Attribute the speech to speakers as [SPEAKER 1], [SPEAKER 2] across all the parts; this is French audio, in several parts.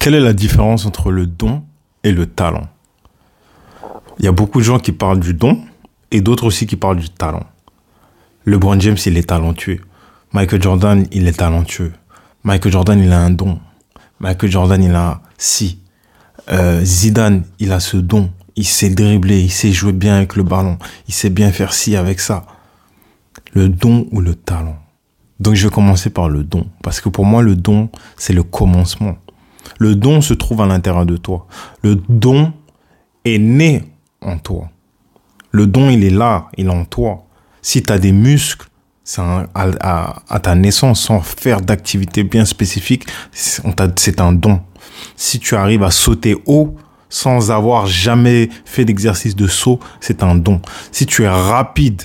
[SPEAKER 1] Quelle est la différence entre le don et le talent? Il y a beaucoup de gens qui parlent du don et d'autres aussi qui parlent du talent. LeBron James, il est talentueux. Michael Jordan, il est talentueux. Michael Jordan, il a un don. Michael Jordan, il a si. Euh, Zidane, il a ce don. Il sait dribbler, il sait jouer bien avec le ballon. Il sait bien faire ci avec ça. Le don ou le talent? Donc je vais commencer par le don. Parce que pour moi, le don, c'est le commencement. Le don se trouve à l'intérieur de toi. Le don est né en toi. Le don, il est là, il est en toi. Si tu as des muscles, c'est à, ta naissance, sans faire d'activité bien spécifique, c'est un don. Si tu arrives à sauter haut, sans avoir jamais fait d'exercice de saut, c'est un don. Si tu es rapide,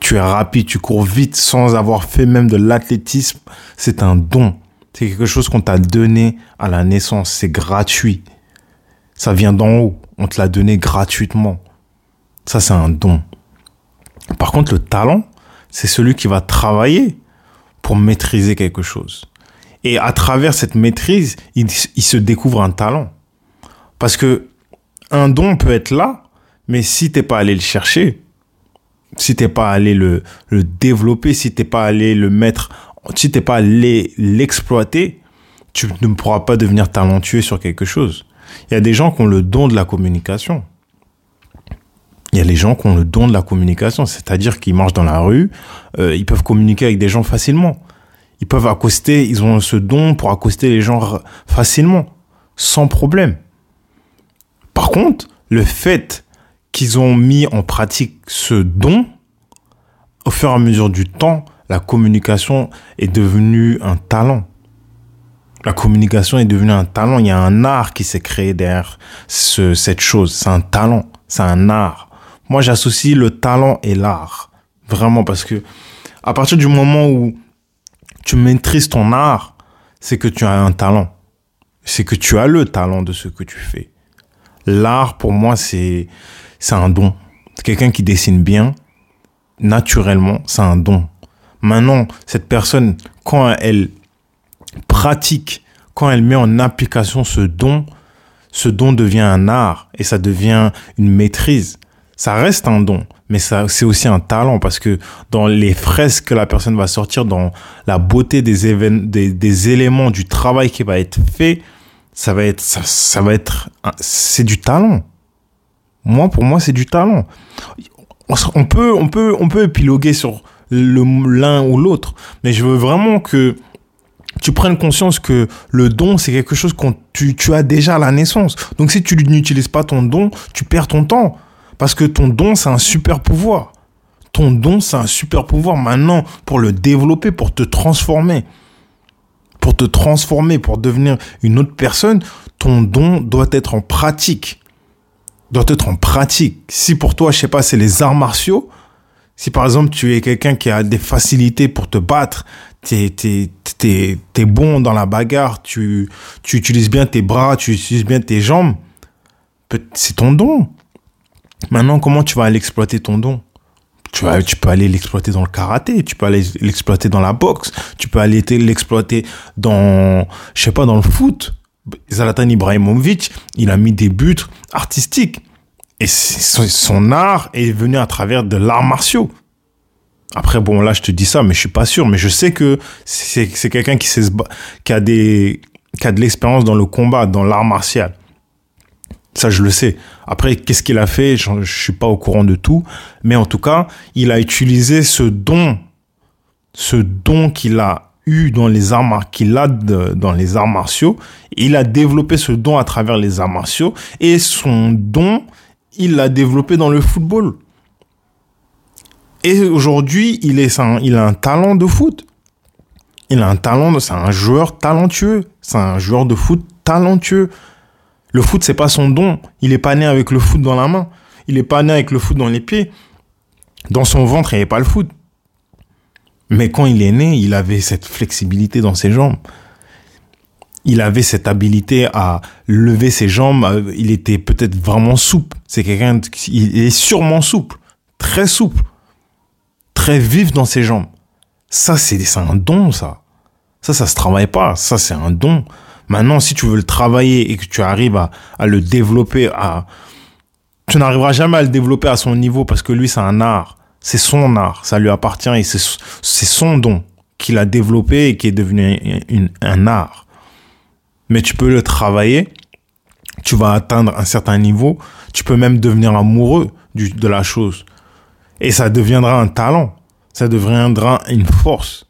[SPEAKER 1] tu es rapide, tu cours vite sans avoir fait même de l'athlétisme, c'est un don. C'est quelque chose qu'on t'a donné à la naissance, c'est gratuit. Ça vient d'en haut, on te l'a donné gratuitement. Ça, c'est un don. Par contre, le talent, c'est celui qui va travailler pour maîtriser quelque chose. Et à travers cette maîtrise, il, se découvre un talent. Parce que un don peut être là, mais si t'es pas allé le chercher, si t'es pas allé le, le développer, si t'es pas allé le mettre, si t'es pas allé l'exploiter, tu ne pourras pas devenir talentueux sur quelque chose. Il y a des gens qui ont le don de la communication. Il y a les gens qui ont le don de la communication, c'est-à-dire qu'ils marchent dans la rue, euh, ils peuvent communiquer avec des gens facilement. Ils peuvent accoster, ils ont ce don pour accoster les gens facilement, sans problème. Par contre, le fait qu'ils ont mis en pratique ce don, au fur et à mesure du temps, la communication est devenue un talent. La communication est devenue un talent. Il y a un art qui s'est créé derrière cette chose. C'est un talent. C'est un art. Moi, j'associe le talent et l'art. Vraiment, parce que à partir du moment où tu maîtrises ton art, c'est que tu as un talent. C'est que tu as le talent de ce que tu fais. L'art, pour moi, c'est, c'est un don. Quelqu'un qui dessine bien, naturellement, c'est un don. Maintenant, cette personne, quand elle pratique, quand elle met en application ce don, ce don devient un art et ça devient une maîtrise ça reste un don, mais ça, c'est aussi un talent parce que dans les fresques que la personne va sortir, dans la beauté des, des, des éléments du travail qui va être fait, ça va être, ça, va être, c'est du talent. Moi, pour moi, c'est du talent. On peut, on peut, on peut épiloguer sur l'un ou l'autre, mais je veux vraiment que tu prennes conscience que le don, c'est quelque chose que tu, tu as déjà à la naissance. Donc, si tu n'utilises pas ton don, tu perds ton temps. Parce que ton don, c'est un super pouvoir. Ton don, c'est un super pouvoir maintenant pour le développer, pour te transformer. Pour te transformer, pour devenir une autre personne, ton don doit être en pratique. Doit être en pratique. Si pour toi, je sais pas, c'est les arts martiaux, si par exemple tu es quelqu'un qui a des facilités pour te battre, t'es es, es, bon dans la bagarre, tu, tu utilises bien tes bras, tu utilises bien tes jambes, c'est ton don. Maintenant, comment tu vas aller exploiter ton don? Tu, vas, tu peux aller l'exploiter dans le karaté, tu peux aller l'exploiter dans la boxe, tu peux aller l'exploiter dans, je sais pas, dans le foot. Zlatan Ibrahimovic, il a mis des buts artistiques. Et son art est venu à travers de l'art martiaux. Après, bon, là, je te dis ça, mais je suis pas sûr. Mais je sais que c'est quelqu'un qui, a qui a de l'expérience dans le combat, dans l'art martial. Ça, je le sais. Après, qu'est-ce qu'il a fait? Je ne suis pas au courant de tout. Mais en tout cas, il a utilisé ce don, ce don qu'il a eu dans les arts qu'il a dans les arts martiaux. Il a développé ce don à travers les arts martiaux. Et son don, il l'a développé dans le football. Et aujourd'hui, il, a un talent de foot. Il a un talent, c'est un joueur talentueux. C'est un joueur de foot talentueux. Le foot, c'est pas son don. Il est pas né avec le foot dans la main. Il est pas né avec le foot dans les pieds. Dans son ventre, il n'y avait pas le foot. Mais quand il est né, il avait cette flexibilité dans ses jambes. Il avait cette habilité à lever ses jambes. Euh, il était peut-être vraiment souple. C'est quelqu'un qui est sûrement souple. Très souple. Très vif dans ses jambes. Ça, c'est un don, ça. Ça, ça se travaille pas. Ça, c'est un don. Maintenant, si tu veux le travailler et que tu arrives à, à le développer, à, tu n'arriveras jamais à le développer à son niveau parce que lui, c'est un art. C'est son art. Ça lui appartient et c'est son don qu'il a développé et qui est devenu un art. Mais tu peux le travailler. Tu vas atteindre un certain niveau. Tu peux même devenir amoureux du, de la chose. Et ça deviendra un talent. Ça deviendra une force.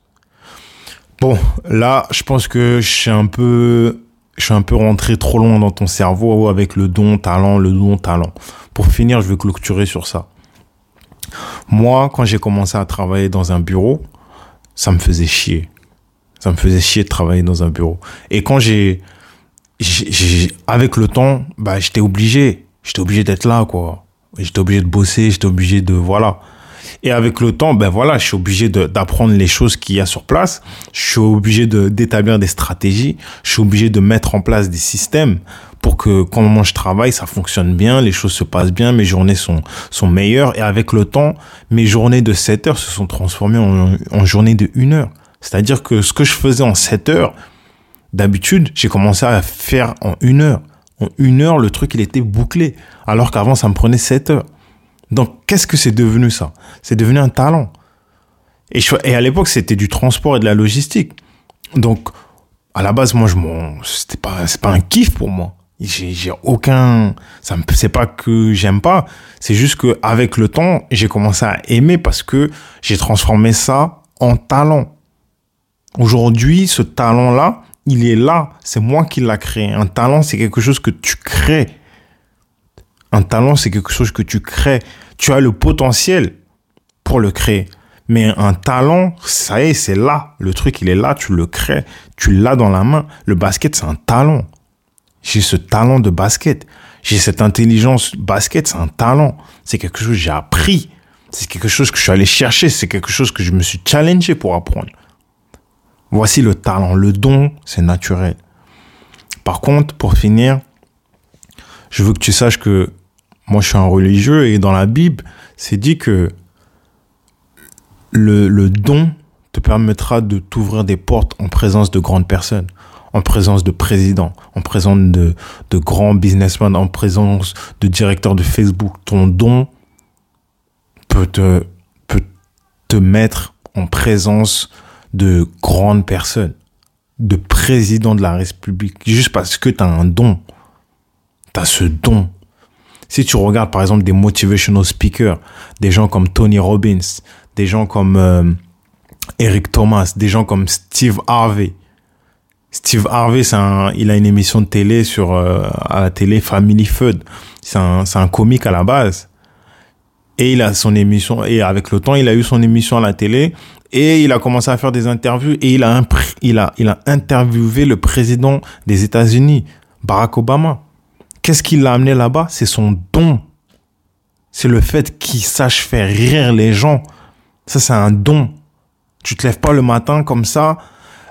[SPEAKER 1] Bon, là, je pense que je suis un peu, je suis un peu rentré trop loin dans ton cerveau avec le don, talent, le don, talent. Pour finir, je vais clôturer sur ça. Moi, quand j'ai commencé à travailler dans un bureau, ça me faisait chier. Ça me faisait chier de travailler dans un bureau. Et quand j'ai, avec le temps, bah, j'étais obligé. J'étais obligé d'être là, quoi. J'étais obligé de bosser, j'étais obligé de, voilà. Et avec le temps, ben voilà, je suis obligé d'apprendre les choses qu'il y a sur place. Je suis obligé d'établir des stratégies. Je suis obligé de mettre en place des systèmes pour que quand je travaille, ça fonctionne bien, les choses se passent bien, mes journées sont, sont meilleures. Et avec le temps, mes journées de 7 heures se sont transformées en, en journées de 1 heure. C'est-à-dire que ce que je faisais en 7 heures, d'habitude, j'ai commencé à faire en 1 heure. En 1 heure, le truc, il était bouclé. Alors qu'avant, ça me prenait 7 heures. Donc, qu'est-ce que c'est devenu ça? C'est devenu un talent. Et, à l'époque, c'était du transport et de la logistique. Donc, à la base, moi, je m'en, c'était pas, pas un kiff pour moi. J'ai, aucun, c'est pas que j'aime pas. C'est juste que avec le temps, j'ai commencé à aimer parce que j'ai transformé ça en talent. Aujourd'hui, ce talent-là, il est là. C'est moi qui l'a créé. Un talent, c'est quelque chose que tu crées. Un talent, c'est quelque chose que tu crées. Tu as le potentiel pour le créer. Mais un talent, ça y est, c'est là. Le truc, il est là, tu le crées. Tu l'as dans la main. Le basket, c'est un talent. J'ai ce talent de basket. J'ai cette intelligence basket, c'est un talent. C'est quelque chose que j'ai appris. C'est quelque chose que je suis allé chercher. C'est quelque chose que je me suis challengé pour apprendre. Voici le talent. Le don, c'est naturel. Par contre, pour finir, je veux que tu saches que moi je suis un religieux et dans la Bible, c'est dit que le, don te permettra de t'ouvrir des portes en présence de grandes personnes, en présence de présidents, en présence de, de grands businessmen, en présence de directeurs de Facebook. Ton don peut te, peut te mettre en présence de grandes personnes, de présidents de la République, juste parce que tu as un don. Tu as ce don. Si tu regardes par exemple des motivational speakers, des gens comme Tony Robbins, des gens comme euh, Eric Thomas, des gens comme Steve Harvey. Steve Harvey, un, il a une émission de télé sur euh, à la télé Family Feud. C'est un, un comique à la base. Et il a son émission et avec le temps, il a eu son émission à la télé et il a commencé à faire des interviews et il a il a il a interviewé le président des États-Unis, Barack Obama. Qu'est-ce qui l'a amené là-bas? C'est son don. C'est le fait qu'il sache faire rire les gens. Ça, c'est un don. Tu te lèves pas le matin comme ça,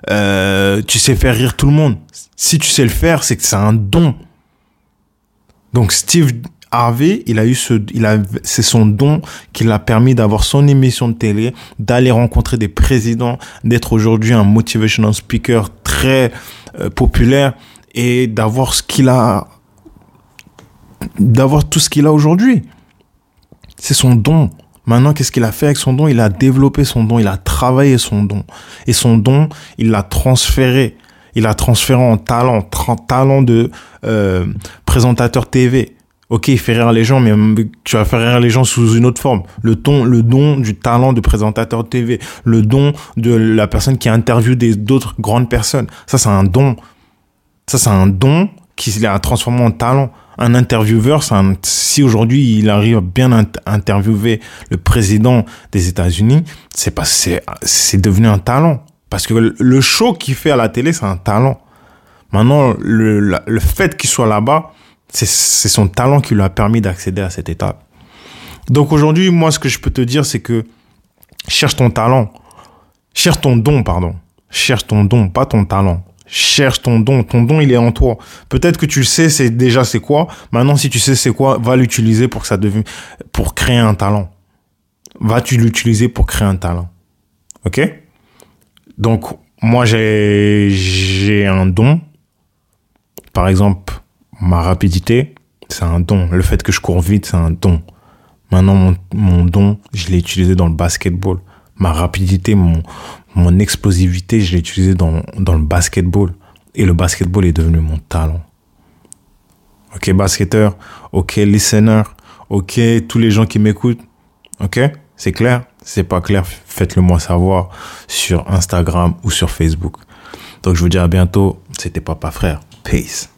[SPEAKER 1] euh, tu sais faire rire tout le monde. Si tu sais le faire, c'est que c'est un don. Donc Steve Harvey, il a eu ce, il a, c'est son don qui l'a permis d'avoir son émission de télé, d'aller rencontrer des présidents, d'être aujourd'hui un motivational speaker très euh, populaire et d'avoir ce qu'il a d'avoir tout ce qu'il a aujourd'hui. C'est son don. Maintenant, qu'est-ce qu'il a fait avec son don? Il a développé son don, il a travaillé son don. Et son don, il l'a transféré. Il l'a transféré en talent, talent de euh, présentateur TV. Ok, il fait rire les gens, mais tu vas faire rire les gens sous une autre forme. Le ton, le don du talent de présentateur TV, le don de la personne qui interviewe d'autres grandes personnes. Ça, c'est un don. Ça, c'est un don qui a transformé en talent un intervieweur, si aujourd'hui il arrive à bien interviewer le président des États-Unis, c'est c'est devenu un talent. Parce que le show qu'il fait à la télé, c'est un talent. Maintenant, le fait qu'il soit là-bas, c'est son talent qui lui a permis d'accéder à cette étape. Donc aujourd'hui, moi, ce que je peux te dire, c'est que cherche ton talent. Cherche ton don, pardon. Cherche ton don, pas ton talent. Cherche ton don. Ton don, il est en toi. Peut-être que tu le sais, c'est déjà c'est quoi. Maintenant, si tu sais c'est quoi, va l'utiliser pour que ça devienne, pour créer un talent. Va-tu l'utiliser pour créer un talent. OK? Donc, moi, j'ai, j'ai un don. Par exemple, ma rapidité, c'est un don. Le fait que je cours vite, c'est un don. Maintenant, mon, mon don, je l'ai utilisé dans le basketball. Ma rapidité, mon, mon explosivité, je l'ai utilisé dans, dans le basketball. Et le basketball est devenu mon talent. Ok, basketteur. Ok, listener. Ok, tous les gens qui m'écoutent. Ok, c'est clair C'est pas clair Faites-le moi savoir sur Instagram ou sur Facebook. Donc je vous dis à bientôt. C'était Papa Frère. Peace.